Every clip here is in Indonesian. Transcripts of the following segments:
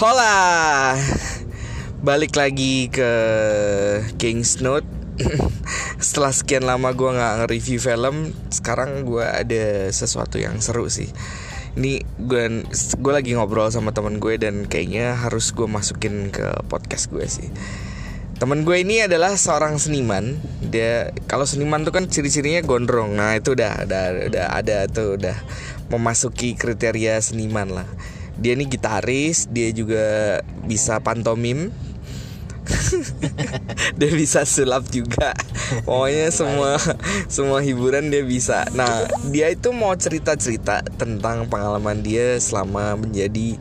Hola. Balik lagi ke King's Note. Setelah sekian lama gue gak nge-review film Sekarang gue ada sesuatu yang seru sih. Ini gue gue lagi ngobrol sama temen gue Dan kayaknya harus gue masukin ke podcast gue sih Temen gue ini adalah seorang seniman. Dia Kalau seniman tuh kan ciri-cirinya gondrong. Nah itu udah, udah, udah ada tuh Udah memasuki kriteria seniman lah. Dia ini gitaris dia juga bisa pantomim. Dia bisa sulap juga. Pokoknya semua semua hiburan dia bisa. Nah dia itu mau cerita cerita tentang pengalaman dia selama menjadi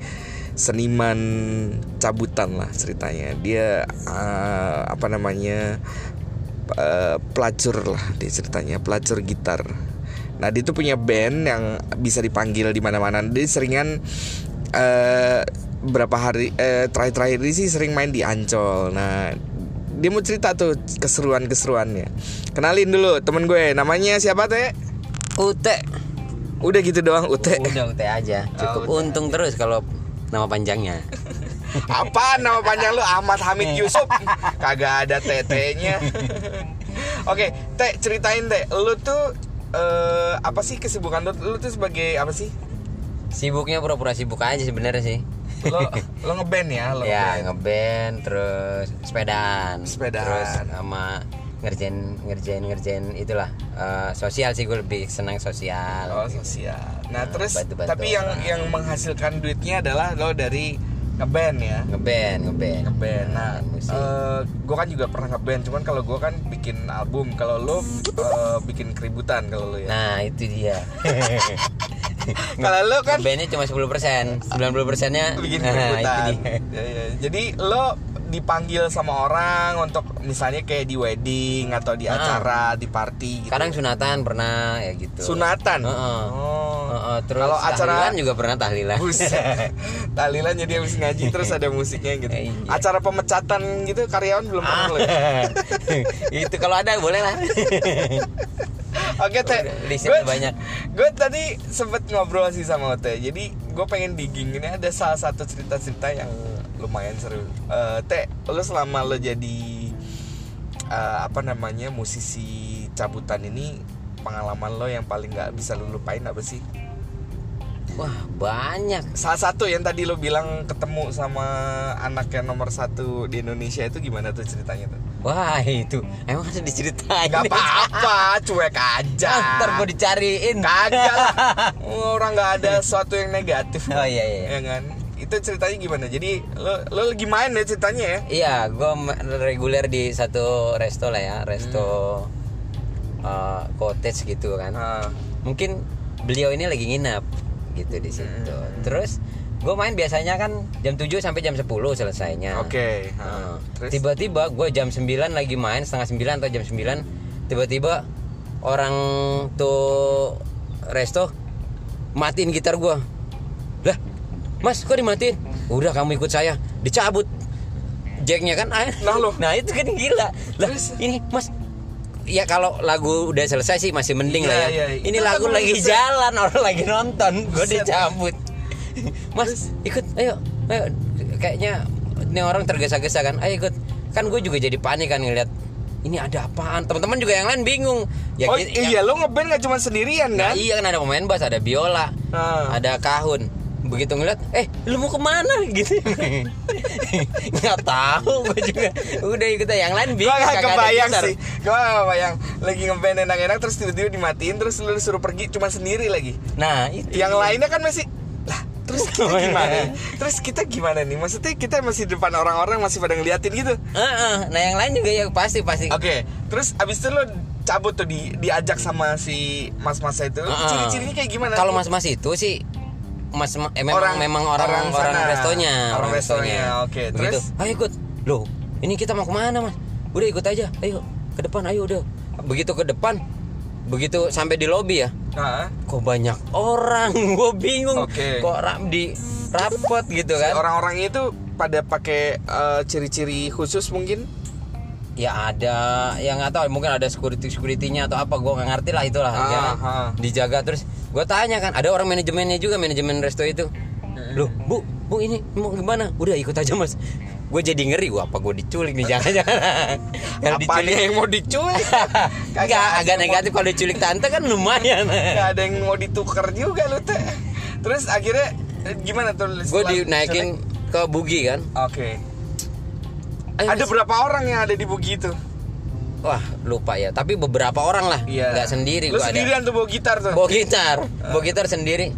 seniman cabutan lah ceritanya dia uh, apa namanya uh, pelacur lah dia ceritanya pelacur gitar nah dia tuh punya band yang bisa dipanggil di mana-mana dia seringan uh, berapa hari uh, terakhir-terakhir ini sih sering main di Ancol. Nah, dia mau cerita tuh keseruan-keseruannya. Kenalin dulu temen gue, namanya siapa teh? Ute. Udah gitu doang Ute. Udah Ute aja. Cukup Oh, Ute untung terus kalau nama panjangnya. Apa nama panjang lu Ahmad Hamid Yusuf? Kagak ada TT-nya. Oke, Teh ceritain Teh, lu tuh eh, apa sih kesibukan lu? Lu tuh sebagai apa sih? Sibuknya pura-pura sibuk aja sebenarnya sih. Lo lo ngeband ya, lo ya ngeband. ngeband terus sepedaan. Sepedaan. Terus sama ngerjain ngerjain ngerjain itulah eh, sosial sih gue lebih senang sosial. Oh sosial. Nah, Nah, terus bantu-bantu tapi yang orang. yang menghasilkan duitnya adalah lo dari ngeband ya. Ngeband ngeband. Ngeband. Nah, musik. gue kan juga pernah ngeband. Cuman kalau gue kan bikin album. Kalau lo eh, bikin keributan kalau lo ya. Nah itu dia. kalau lo kan Ngebandnya cuma 10% 90 persennya bikin nah, itu keributan. dia. Ya, ya. Jadi lo dipanggil sama orang untuk misalnya kayak di wedding atau di Ah. acara, di party gitu. Kadang sunatan pernah ya gitu. sunatan. Heeh. Oh. Heeh, terus Kalau acara tahlilan juga pernah tahlilan. Tahlilan jadi habis ngaji terus ada musiknya gitu. Iya. Acara pemecatan gitu karyawan belum pernah Ah. ya? itu kalau ada boleh lah. Oke teh, Listnya banyak. Gue tadi sempet ngobrol sih sama teh. Jadi gue pengen digging ini ada salah satu cerita-cerita yang lumayan seru. Eh, teh, lo selama lo jadi eh, apa namanya musisi cabutan ini pengalaman lo yang paling nggak bisa lo lupain apa sih? Wah banyak. Salah satu yang tadi lo bilang ketemu sama anak yang nomor satu di Indonesia itu gimana tuh ceritanya tuh? Wah itu emang harus diceritain. Gak apa-apa, cuek aja. Ah, Ntar gue dicariin. Kagak lah. Orang nggak ada sesuatu yang negatif. Oh iya iya. Ya kan? Itu ceritanya gimana? Jadi lo lo lagi main ya ceritanya ya? Iya, gue reguler di satu resto lah ya, resto uh, cottage gitu kan. Nah, Mungkin beliau ini lagi nginap gitu di situ. Hmm. Terus gue main biasanya kan jam 7 sampai jam 10 selesainya. Oke. Nah, Terus tiba-tiba gue jam 9 lagi main setengah 9 atau jam 9 tiba-tiba orang tuh resto matiin gitar gue lah mas kok dimatiin? Udah kamu ikut saya. Dicabut. Jacknya kan ah. Lah, loh. nah itu kan gila. Lah ini mas. Ya kalau lagu udah selesai sih masih mending Iya, lah ya. iya. ini Itu lagu lagu lagi jalan orang lagi nonton. Gue dicabut. Mas ikut. Ayo ayo. Kayaknya ini orang tergesa-gesa kan. Ayo ikut. Kan gue juga jadi panik kan ngeliat ini ada apaan? Teman-teman juga yang lain bingung. Ya Oh iya lo ngeband gak cuma sendirian nah kan? iya kan ada pemain bass ada biola Nah. ada kahun begitu ngeliat eh lu mau ke mana gitu nggak tahu gue juga udah ikut yang lain Gue bingung gak kagak ada kebayang sih Gue gak kebayang Lagi ngeband enak-enak Terus tiba-tiba dimatiin Terus lu disuruh pergi Cuma sendiri lagi nah itu Yang lainnya kan masih Lah terus kita Oh, iya. gimana? Terus kita gimana nih? Maksudnya kita masih di depan orang-orang Masih pada ngeliatin gitu Heeh, nah yang lain juga ya pasti pasti Oke, terus abis itu lo cabut tuh di diajak sama si mas-mas itu. Heeh. Ciri-cirinya kayak gimana? Kalau mas-mas itu sih mas eh, memang Orang- memang orang orang orang, sana. restonya Orang restonya, oke. Begitu. Terus? ayo ikut loh ini kita mau ke mana mas udah ikut aja ayo ke depan ayo udah begitu ke depan begitu sampai di lobi ya Nah, kok banyak orang gue bingung Oke. kok ram di rapot gitu si kan orang-orang itu pada pakai eh, ciri-ciri khusus mungkin? Ya ada yang nggak tahu mungkin ada security securitynya atau apa gue nggak ngerti lah itulah Ah, ya. ah. dijaga terus gue tanya kan ada orang manajemennya juga manajemen resto itu loh bu bu ini mau gimana udah ikut aja mas gue jadi ngeri gua apa gue diculik nih jangan jangan kalau Apanya diculik yang mau diculik? Enggak, agak negatif kalau diculik tante kan lumayan. Gak ada yang mau ditukar juga lu teh. Terus akhirnya eh, gimana tuh? Gue dinaikin ke bugi kan. Oke. Ayo, Ada Mas. berapa orang yang ada di bugi itu? Wah lupa ya. Tapi beberapa orang lah. Iya. Nggak sendiri. Lu gua ada. sendirian tuh bawa gitar tuh. Bawa gitar. Bawa gitar sendiri.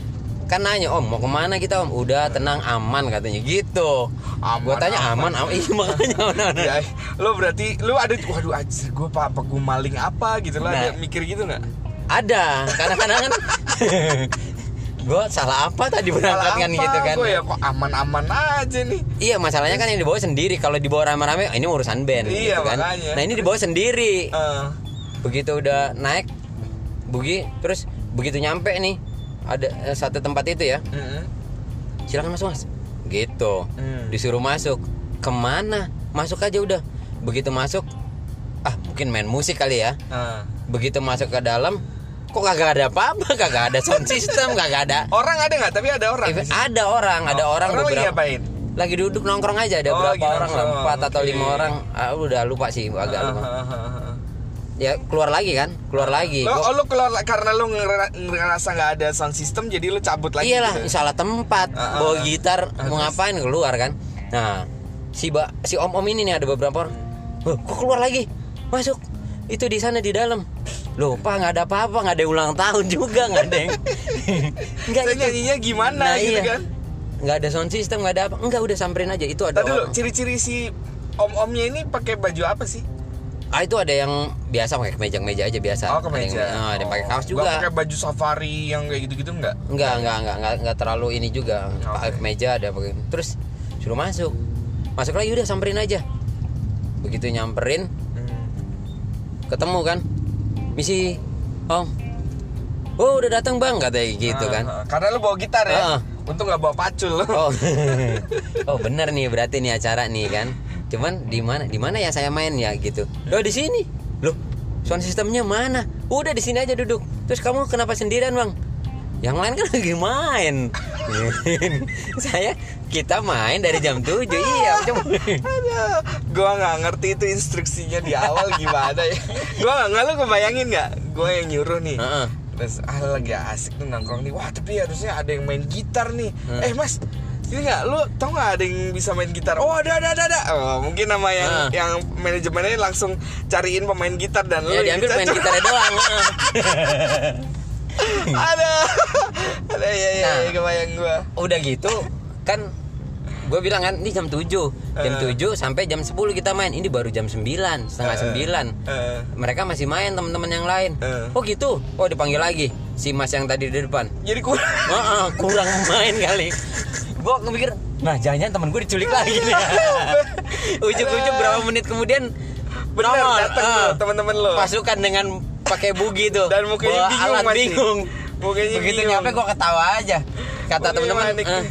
Kan nanya om mau ke mana kita om? Udah tenang aman katanya gitu. Aman, Gue tanya aman aman. aman. Iya makanya aman, aman. Ya, lu berarti lu ada waduh anjir gue apa apa gue maling apa gitu lah Nah. ada mikir gitu nggak? Ada. Kadang-kadang kan. gue salah apa tadi berangkat kan gitu kan? Gue ya kok aman-aman aja nih. Iya masalahnya kan yang dibawa sendiri. Kalau dibawa rame-rame ini urusan band Iya, gitu kan. makanya. Nah ini dibawa sendiri. Eh, begitu udah naik bugi terus begitu nyampe nih ada eh, satu tempat itu ya mm, silakan masuk mas gitu Hmm. disuruh masuk ke mana masuk aja udah begitu masuk ah mungkin main musik kali ya eh. begitu masuk ke dalam kok kagak ada apa-apa kagak ada sound system kagak ada Orang ada nggak? Tapi ada orang. Eh, ada orang ada Oh, orang orang lagi ngapain? lagi duduk nongkrong aja ada Oh, berapa orang lah empat atau oke. lima orang ah, udah lupa sih agak Ah, lupa ah, ah, ah. ya keluar lagi kan keluar lagi Lo, Gua- oh, lu keluar karena ngera- ngerasa nggak ada sound system jadi lu cabut lagi. Iyalah, gitu. salah tempat, bawa gitar, Ah, mau ngapain keluar kan? Nah, si ba, si om om ini nih ada beberapa orang. "Huh, kok keluar lagi? Masuk. Itu di sana di dalam. Loh, pak nggak ada apa-apa, nggak ada ulang tahun juga, nggak ada yang. Nggak nyanyinya gimana Nah, gitu iya. kan? Nggak ada sound system, nggak ada apa. Enggak, udah samperin aja. Itu ada dulu ciri-ciri si om-omnya ini pakai baju apa sih? Ah, itu ada yang biasa pakai kemeja-kemeja aja biasa. Oh, Ada kemeja. yang, ah, ada yang pakai kaos Nggak juga. pakai baju safari yang kayak gitu-gitu enggak? Enggak, enggak, enggak, enggak, enggak terlalu ini juga. Oke. Pakai kemeja ada pakai. Terus suruh masuk. Masuk lagi udah samperin aja. Begitu nyamperin, Hmm. ketemu kan. Misi, Om. Oh, udah datang Bang, katanya gitu kan. Ah, ah. Karena lu bawa gitar ya. Ah. Untung nggak bawa pacul. Oh. oh, bener nih berarti nih acara nih kan. Cuman di mana di mana ya saya main ya gitu. Loh di sini. Loh, sound sistemnya mana? Udah di sini aja duduk. Terus kamu kenapa sendirian, Bang? Yang lain kan lagi main. saya kita main dari jam 7. Iya, cuma gua nggak ngerti itu instruksinya di awal gimana ya. Gua nggak lu kebayangin nggak? Gua yang nyuruh nih. Heeh. Terus ah lagi asik tuh nongkrong nih. Wah tapi harusnya ada yang main gitar nih. Hmm. Eh mas, ini nggak lu tau nggak ada yang bisa main gitar? Oh ada ada ada. ada. Oh, mungkin nama yang Ah. yang manajemennya langsung cariin pemain gitar dan lu Ya yang diambil main gitarnya doang. Ada. Ada ya ya, Nah. ya kebayang gua. Udah gitu kan gue bilang kan ini jam 7 jam. 7 sampai jam 10 kita main. Ini baru jam 9 setengah. 9 Eh, mereka masih main teman-teman yang lain. Oh gitu? Oh dipanggil lagi si mas yang tadi di depan. Jadi kurang. Heeh, kurang main kali. Gue mikir nah jangan temen gue diculik lagi nih. ujuk-ujuk berapa menit kemudian Bener nongol, datang tuh teman-teman lo. pasukan dengan pakai bugi tuh. Dan mukanya Bawa bingung alat masih. bingung. Mukanya begitu bingung. nyampe gue ketawa aja. Kata teman-teman. "Eh,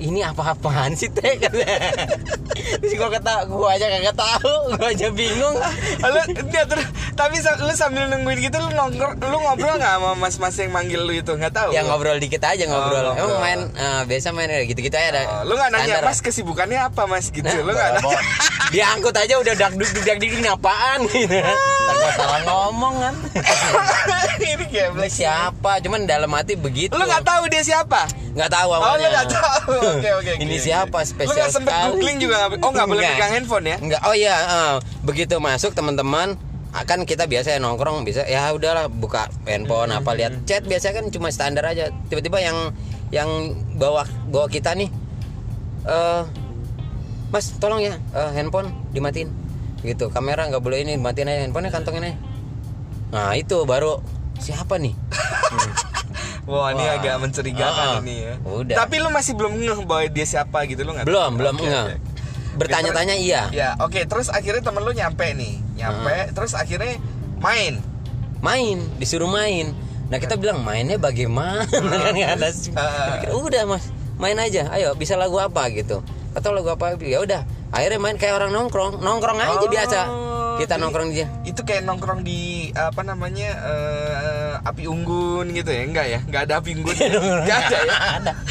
ini apa-apaan sih teh? Terus gue ketawa gue aja kagak tahu. Gue aja bingung. Lu dia terus tapi lu sambil nungguin gitu lu nongkrong lu ngobrol nggak sama mas-mas yang manggil lu itu? Nggak tahu ya ngobrol dikit aja ngobrol. Oh, emang ngobrol. main eh, biasa main kayak gitu-gitu aja ada Oh, lu nggak nanya mas kesibukannya apa mas? Gitu. Nah, lu nggak nanya. Diangkut aja udah dak duk dak dik apaan? Gitu. Takut salah ngomong kan ini geblek siapa cuman dalam hati begitu lu nggak tahu dia siapa nggak tahu oh lu awalnya nggak tahu oke oke Ini oke, siapa? Spesial lu nggak sempet sekali. googling juga nggak oh nggak boleh Nggak. pegang handphone ya Enggak. Oh iya, eh, begitu masuk teman-teman akan kita biasa nongkrong bisa ya udahlah buka handphone apa lihat chat biasa kan cuma standar aja. Tiba-tiba yang yang bawa bawa kita nih eh Mas, tolong ya eh, handphone dimatiin. Gitu. Kamera nggak boleh ini dimatiin aja handphonenya kantongin aja. Nah, itu baru siapa nih? Wah, ini agak mencurigakan Ah, ini ya. udah. Tapi lu masih belum ngeh bahwa dia siapa gitu lu nggak? Belum, tahu? belum Oke, enggak. oke. Bertanya-tanya iya. Ya, oke. Terus akhirnya temen lu nyampe nih, nyampe. Terus akhirnya main. main disuruh main nah kita bilang mainnya bagaimana kan nggak ada Ah. Pikir, udah mas main aja ayo bisa lagu apa gitu atau lagu apa ya udah akhirnya main kayak orang nongkrong nongkrong aja Oh. biasa kita jadi nongkrong di Itu kayak nongkrong di apa namanya eh, api unggun gitu ya? Enggak ya? Enggak ada api unggun. Enggak ada ya?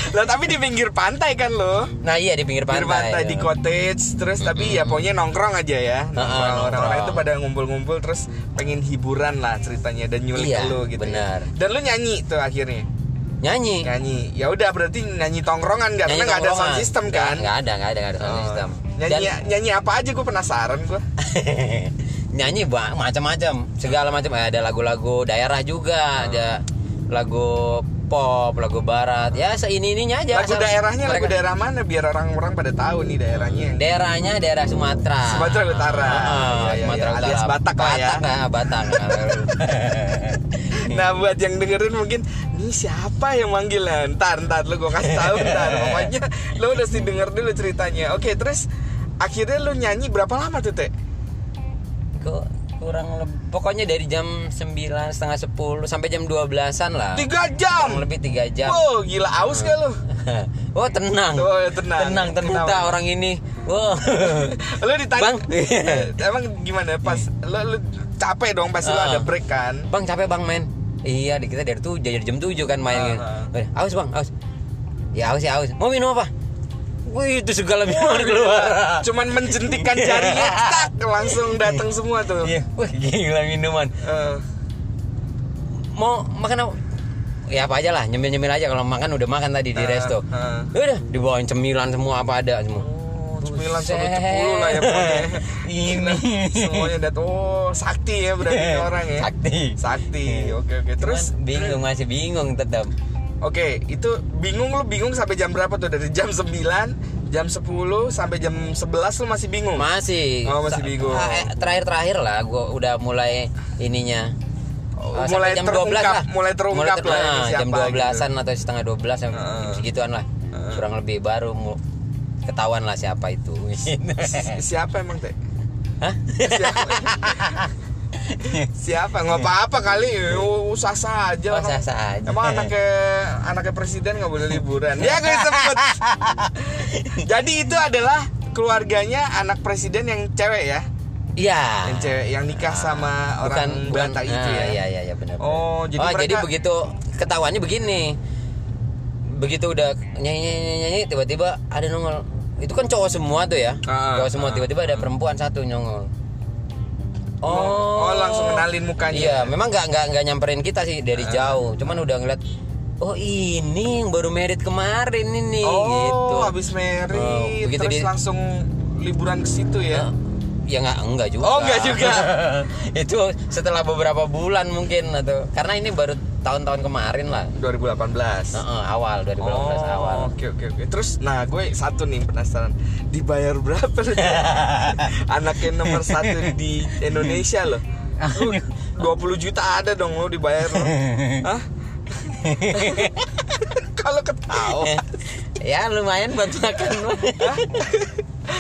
Lah tapi di pinggir pantai kan lo. nah iya di pinggir Pinggir pantai, pantai di cottage terus tapi ya pokoknya nongkrong aja ya. Nongkrong. nongkrong. Orang-orang itu pada ngumpul-ngumpul terus pengen hiburan lah ceritanya dan nyulik Iya, lu gitu. ya. benar. Dan lu nyanyi tuh akhirnya. nyanyi Nyanyi. Ya udah berarti nyanyi tongkrongan karena Nyanyi nggak ada sound system kan? nggak ada nggak ada nggak ada sound Oh. system Nyanyi Dan- nyanyi apa aja? Gue penasaran gue. nyanyi ba- macam-macam. Segala macam. Eh, ada lagu-lagu daerah juga. Ada lagu pop lagu barat. Ya seini ininya aja. Lagu Asal daerahnya lagu mereka- daerah mana? Biar orang-orang pada tahu nih daerahnya. daerahnya daerah Sumatera. Sumatera Utara. Ah, Iya, iya, Sumatera iya. Utara. Alias Batak lah ya. Batak lah, Batak. Nah buat yang dengerin mungkin Ini siapa yang manggilnya? Ntar ntar lu gue kasih tahu ntar. Pokoknya lu udah sih denger dulu ceritanya. Oke terus Akhirnya lu nyanyi berapa lama tuh teh? Kok kurang lebih pokoknya dari jam 9 setengah 10 sampai jam 12-an lah Tiga jam kurang lebih 3 jam Wow gila aus gak lu? oh tenang Oh, tenang. tenang ternyata Kenapa? orang ini wow Lu ditanya Bang. Emang gimana pas Lu, lu capek dong pas lu Ah. ada break kan Bang capek bang main Iya kita dari tuh dari jam 7 kan main Ah, Aus bang aus Ya aus ya aus Mau minum apa? Wih itu segala minuman keluar. Cuman menjentikan jarinya tak, Langsung datang semua tuh. Iya. Wih gila minuman. Eh, Mau makan apa? Ya apa aja lah nyemil-nyemil aja. Kalau makan udah makan tadi di Ah, resto. ah. Udah dibawain cemilan semua apa ada semua. Oh, cemilan sampai Buset. cepuluh lah ya pokoknya. Ini. Semuanya dat Oh sakti ya berarti orang ya. Sakti. Sakti Oke oke. Terus? Cuman bingung masih bingung tetap Oke itu bingung lu bingung sampai jam berapa tuh Dari jam 9 Jam 10 sampai jam 11 lu masih bingung Masih. Oh, masih bingung. ah, eh, Terakhir-terakhir lah gua udah mulai ininya. Oh, Ah, mulai jam 12 terungkap, lah. mulai terungkap ter- lah ah, siapa jam 12-an atau setengah 12 jam Ah. segituan lah. Kurang lebih baru ketahuan lah siapa itu. Si- Siapa emang teh Hah? Siapa Siapa nggak apa-apa kali usah saja Oh, sah-sah aja. Emang anaknya anaknya presiden nggak boleh liburan Ya gue sebut Jadi itu adalah keluarganya anak presiden yang cewek ya Iya. Yang cewek yang nikah sama orang Batak itu ah, ya Iya iya iya benar. Oh, jadi oh, mereka- jadi begitu ketahuannya begini. Begitu udah nyanyi nyanyi nyanyi tiba-tiba ada nongol. Itu kan cowok semua tuh ya. Ah, cowok semua ah, tiba-tiba ada perempuan satu nongol. Oh, langsung kenalin mukanya. Iya, memang nggak nggak nggak nyamperin kita sih dari jauh. Cuman udah ngeliat Oh ini yang baru merit kemarin ini Oh, gitu. habis merit Oh, begitu terus di- langsung liburan ke situ ya. Ya nggak enggak juga. Oh, enggak juga. itu setelah beberapa bulan mungkin atau karena ini baru tahun-tahun kemarin lah. 2018. Heeh, awal 2018 oh, awal. Oke oke oke. Terus nah gue satu nih penasaran. Dibayar berapa lu? Anaknya nomor satu di Indonesia loh. Lu 20 juta ada dong lo dibayar lo. Hah? Kalau ketawa. ya lumayan buat makan. Hah?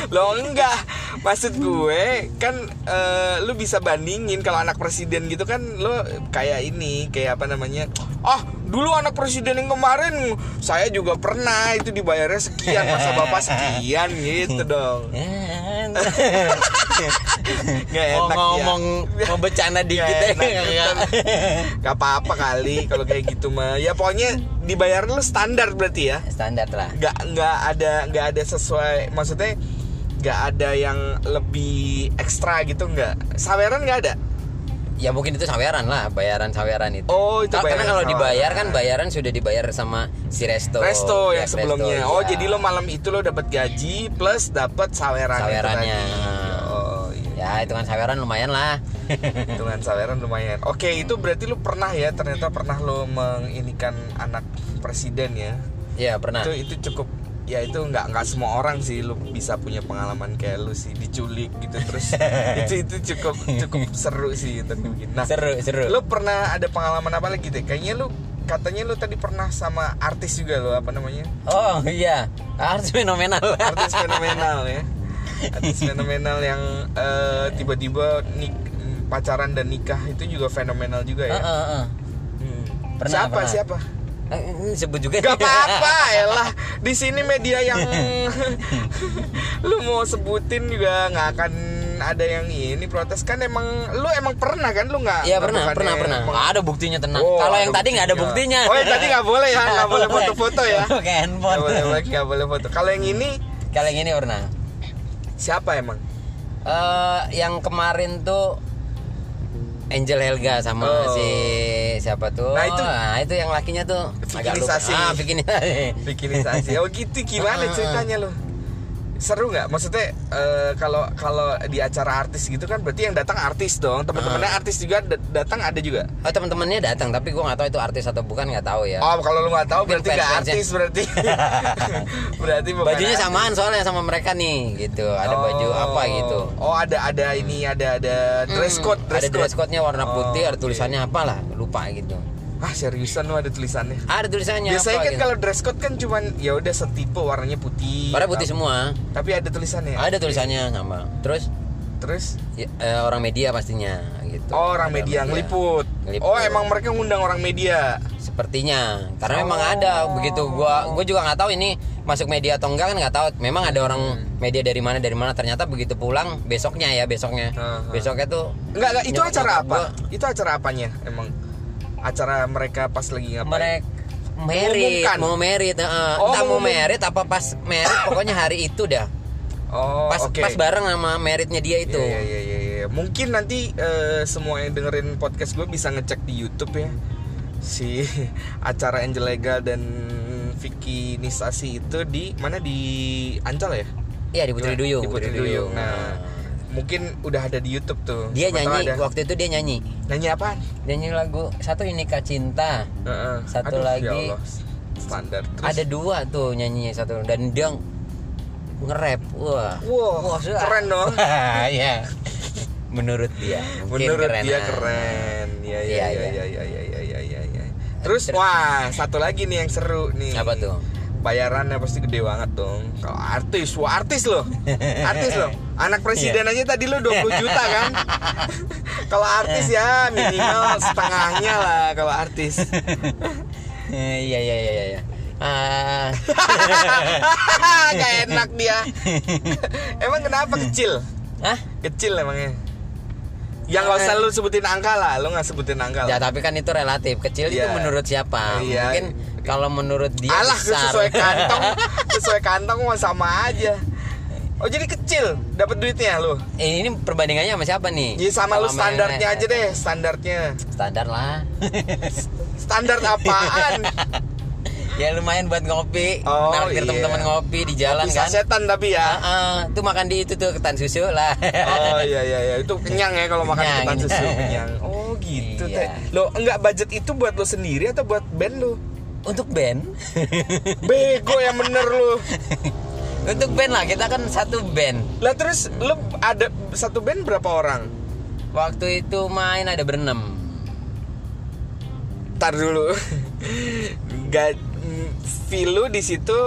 Lo enggak Maksud gue Kan eh, Lu bisa bandingin Kalau anak presiden gitu kan Lo kayak ini Kayak apa namanya Ah dulu anak presiden yang kemarin Saya juga pernah Itu dibayarnya sekian Masa bapak sekian Gitu dong Nggak enak ngomong ya. mau bercanda dikit ya nggak. Gak apa-apa kali Kalau kayak gitu mah Ya pokoknya Dibayar lu standar berarti ya standar lah nggak nggak ada nggak ada sesuai maksudnya nggak ada yang lebih ekstra gitu nggak? Saweran nggak ada? Ya mungkin itu saweran lah bayaran saweran itu. Oh, itu Ka- karena kalau dibayar kan bayaran sudah dibayar sama si resto. Resto Ya, yang sebelumnya resto, oh iya. jadi lo malam itu lo dapat gaji plus dapat saweran itu Sawerannya. tadi. oh iya. Ya hitungan saweran lumayan lah. Hitungan saweran lumayan. Oke itu berarti lo pernah ya ternyata pernah lo menginikan anak presiden ya? Ya pernah. Itu itu cukup ya itu nggak nggak semua orang sih lu bisa punya pengalaman kayak lu sih diculik gitu. Terus itu itu cukup cukup seru sih itu nah seru seru. lu pernah ada pengalaman apa lagi deh kayaknya lu katanya lu tadi pernah sama artis juga lo apa namanya? Oh iya. Harus fenomenal. Artis fenomenal ya. Artis fenomenal yang eh, tiba-tiba nik pacaran dan nikah itu juga fenomenal juga ya. Heeh, heeh. Hmm. Pernah, siapa pernah. siapa sebut juga Gak apa-apa, elah. Di sini media yang lu mau sebutin juga nggak akan ada yang ini protes kan emang lu emang pernah kan lu nggak Iya nggak pernah, pernah, pernah. emang- Ada buktinya tenang. Oh, Kalau yang tadi nggak ada buktinya. Oh, yang tadi nggak boleh ya, nggak boleh foto-foto ya. Nggak handphone. boleh, nggak boleh foto. Kalau yang ini Kalau yang ini pernah. siapa emang? Eh, yang kemarin tuh Angel Helga sama Oh. si siapa tuh? Nah, itu- itu yang lakinya tuh agak lupa. Ah, bikinisasi. Bikinisasi. Oh gitu gimana Ah. ceritanya lu? Seru nggak? Maksudnya eh, kalau kalau di acara artis gitu kan berarti yang datang artis dong. Teman-temannya Ah. artis juga da- datang ada juga. Oh teman-temannya datang tapi gua nggak tahu itu artis atau bukan nggak tahu ya. Oh kalau lu nggak tahu Mungkin berarti nggak artis berarti. berarti bukan Bajunya artis. samaan soalnya sama mereka nih gitu. Ada baju Oh. apa gitu. Oh ada ada ini ada ada dress code Hmm, ada dress code-nya warna Oh, putih, ada oke. tulisannya apalah, lupa gitu. Ah seriusan lu ada tulisannya. Ada tulisannya Biasanya apa kan gitu. kalau dress code kan cuman ya udah setipe warnanya putih. Warna putih Tapi- semua. Tapi ada tulisannya. Ada tulisannya sama. Terus Terus ya, eh, orang media pastinya gitu. oh, orang Ada media ngeliput. Ngeliput. Oh emang mereka ngundang orang media. Sepertinya karena Oh. memang ada begitu gua gua juga nggak tahu ini masuk media atau enggak kan nggak tahu. Memang ada orang media dari mana dari mana ternyata begitu pulang besoknya ya besoknya. Aha. Besoknya tuh Enggak enggak itu acara apa? gua- Itu acara apanya emang? Acara mereka pas lagi ngapain? mereka merit mau merit heeh. Oh, entah mau merit apa pas merit pokoknya hari itu dah Oh, pas oke. pas bareng sama meritnya dia itu Iya, iya, iya, iya. Mungkin nanti eh, semua yang dengerin podcast gue bisa ngecek di YouTube ya si acara Angel Legal dan Vicky Nisasi itu di mana di Ancol ya? Iya di Putri Duyung Di Putri Duyung. Nah, mungkin udah ada di YouTube tuh. dia nyanyi ada. waktu itu dia nyanyi Nyanyi apaan? nyanyi lagu satu ini Kak Cinta Heeh. Satu Aduh, lagi. ya Allah. standar. Terus, ada dua tuh nyanyinya satu dan dia nge-rap wah Wah, sudah. keren dong. Iya. menurut dia Menurut keren dia keren. Iya iya Iya, iya iya. iya iya iya iya iya. iya. Terus wah, satu lagi nih yang seru nih. Apa tuh? Bayarannya pasti gede banget dong. Kalau artis, wah artis loh. Artis loh. Anak presiden Iya. aja tadi lo 20 juta kan. kalau artis ya minimal setengahnya lah kalau artis. Eh, iya iya iya iya ah Gak enak dia. Emang kenapa kecil? Hah? Kecil emangnya. Yang gak usah lu sebutin angka lah, lu gak sebutin angka Ya lah. tapi kan itu relatif Kecil itu Iya. menurut siapa Iya. Mungkin kalau menurut dia Alah besar sesuai kantong, sesuai kantong mah sama aja. Oh jadi kecil dapat duitnya lu? Eh, Ini perbandingannya sama siapa nih? Ya sama lu Sama standarnya yang- aja deh, standarnya. Standar lah Standar apaan? Ya lumayan buat ngopi Oh, Naktir iya. teman-teman ngopi di jalan Bisa kan setan tapi ya. Ah, ah. Tuh makan di itu tuh ketan susu lah Oh iya iya iya itu kenyang ya kalau makan Kenyang. ketan susu kenyang. Oh gitu Iya. teh. Lo enggak budget itu buat lo sendiri atau buat band lo? Untuk band Bego yang bener lo. Untuk band lah kita kan satu band Lah terus lo ada satu band berapa orang? Waktu itu main ada berenam Ntar dulu. Gak feel lu di situ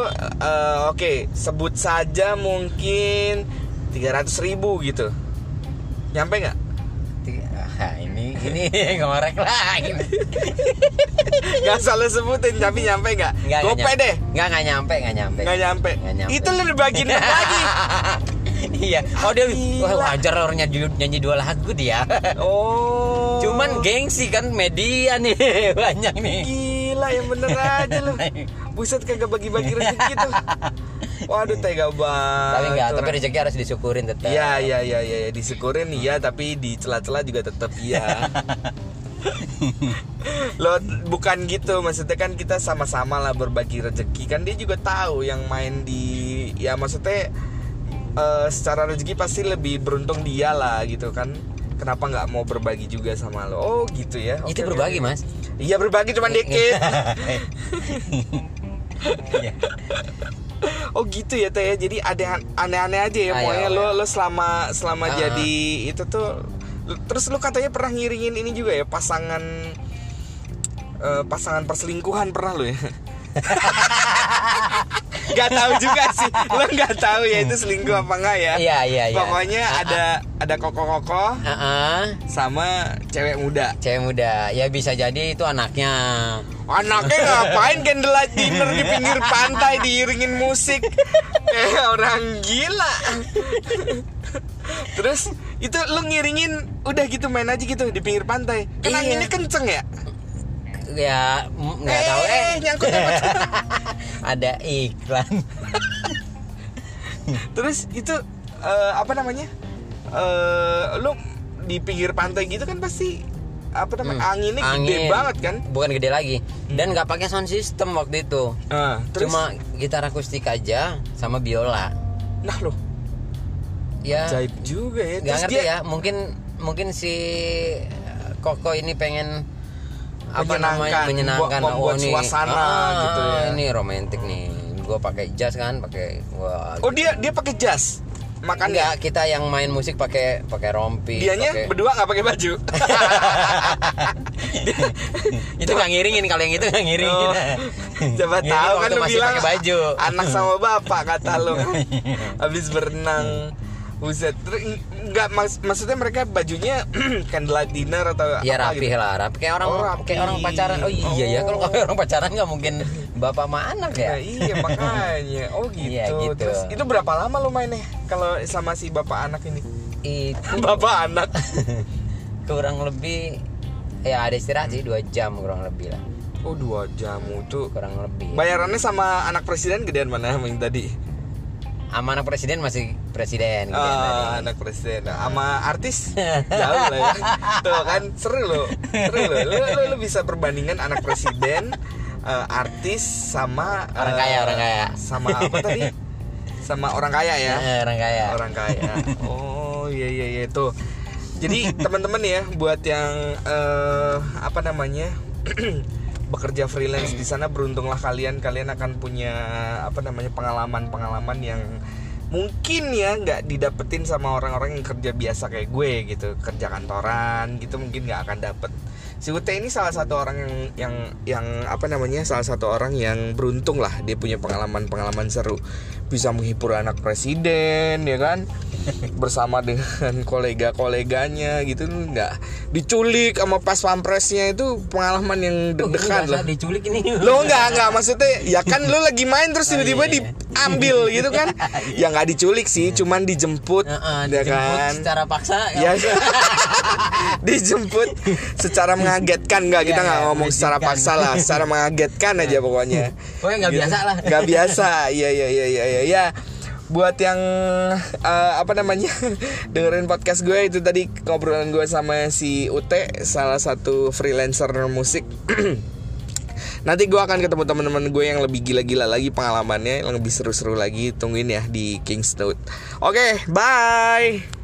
eh, oke sebut saja mungkin 300 ribu gitu. Nyampe nggak? Ah, ini ini ngorek lah ini. nggak salah sebutin tapi nyampe nggak? Gope nyampe. deh. Nggak nggak nyampe nggak nyampe. Nggak nyampe. Nyampe. itu lu dibagiin lagi. Iya. Oh dia wah wajar orang nyanyi, nyanyi dua lagu dia. Oh. Cuman gengsi kan media nih banyak nih. Gila yang bener aja lu. Buset kagak bagi-bagi rezeki tuh. Waduh tega banget tapi enggak tapi rezeki harus disyukurin tetap. Iya iya iya iya ya, disyukurin iya tapi di celah-celah juga tetap iya. Lo bukan gitu. Maksudnya kan kita sama-sama lah berbagi rezeki. Kan dia juga tahu yang main di ya maksudnya eh, secara rezeki pasti lebih beruntung dia lah gitu kan. Kenapa nggak mau berbagi juga sama lo? Oh gitu ya. itu Oke, oke, berbagi oke. mas Iya berbagi cuma dikit. Iya. Oh gitu ya teh ya. Jadi ada aneh-aneh aja ya pokoknya lo ayo. lo selama selama Ah. jadi itu tuh lu- terus lu katanya pernah ngiringin ini juga ya pasangan eh, pasangan perselingkuhan pernah lo ya? Gak tahu juga sih. Lo gak tahu ya itu selingkuh apa enggak ya? Iya, iya, iya. Pokoknya Ah, ada ada koko-koko Heeh. sama cewek muda. cewek muda ya bisa jadi itu anaknya Anaknya ngapain candlelight dinner di pinggir pantai diiringin musik Kayak orang gila Terus itu lu ngiringin udah gitu main aja gitu di pinggir pantai Kan Iya. anginnya kenceng ya? Ya mm, nggak tahu Eh, eh nyangkut ada iklan Terus itu eh, apa namanya? Eh, lu di pinggir pantai gitu kan pasti apa namanya anginnya gede Hmm. Angin. banget kan? bukan gede lagi dan nggak pakai sound system waktu itu Ah, terus, cuma gitar akustik aja sama biola nah lo ya ajaib juga ya. nggak ngerti dia ya mungkin mungkin si Koko ini pengen apa namanya menyenangkan membuat- membuat nih suasana gitu ya. ini romantis nih gua pakai jas kan pakai gua Oh dia dia pakai jas makan enggak kita yang main musik pakai pakai rompi Dianya pakai- berdua nggak pakai baju. itu nggak ngiringin kalau yang itu nggak ngiringin Oh, Coba tahu kan lu masih bilang pakai baju anak sama bapak kata lu. Habis berenang. Buset, nggak mas, maksudnya mereka bajunya candlelight dinner atau ya apa rapi gitu? lah rapi kayak orang Oh, rapi. kayak orang pacaran oh iya ya kalau Oh. kayak orang pacaran nggak mungkin bapak sama anak Nah, ya iya makanya. Oh gitu. Iya, gitu. Terus itu berapa lama lu mainnya kalau sama si bapak anak ini? itu Bapak anak. kurang lebih ya ada istirahat sih dua jam kurang lebih lah Oh dua jam itu. kurang lebih Bayarannya sama anak presiden gedean mana yang tadi? Sama anak presiden masih presiden gitu kan. tadi. anak presiden. Sama artis? Jauh lah ya. Tuh kan seru loh. Seru loh. Lu, lu, lu bisa perbandingan anak presiden eh, artis sama Orang eh, kaya, orang kaya. sama apa tadi? Sama orang kaya ya? Eh, orang kaya. Orang kaya. Oh iya iya iya. Tuh. Jadi teman-teman ya buat yang eh, apa namanya bekerja freelance di sana beruntunglah kalian. Kalian akan punya apa namanya pengalaman-pengalaman yang mungkin ya nggak didapetin sama orang-orang yang kerja biasa kayak gue gitu. Kerja kantoran gitu mungkin nggak akan dapet. Si Ute ini salah satu orang yang yang yang apa namanya salah satu orang yang beruntung lah dia punya pengalaman-pengalaman seru bisa menghibur anak presiden ya kan? Bersama dengan kolega-koleganya gitu nggak diculik sama pas pampresnya. Itu pengalaman yang ini deg-degan lah. diculik ini. Lo nggak nggak. Maksudnya ya kan lo lagi main terus tiba-tiba iya, iya. Diambil gitu kan. Ya nggak diculik sih cuman dijemput Heeh, ya dijemput kan. secara paksa ya dijemput secara mengagetkan nggak kita Iya, nggak iya, ngomong secara paksa lah secara mengagetkan aja pokoknya. Pokoknya nggak biasa lah. nggak biasa iya iya iya iya iya ya buat yang eh, apa namanya dengerin podcast gue itu tadi ngobrolan gue sama si Ute salah satu freelancer musik Nanti gue akan ketemu teman-teman gue yang lebih gila-gila lagi pengalamannya, yang lebih seru-seru lagi. Tungguin ya di King's Note. Oke, bye.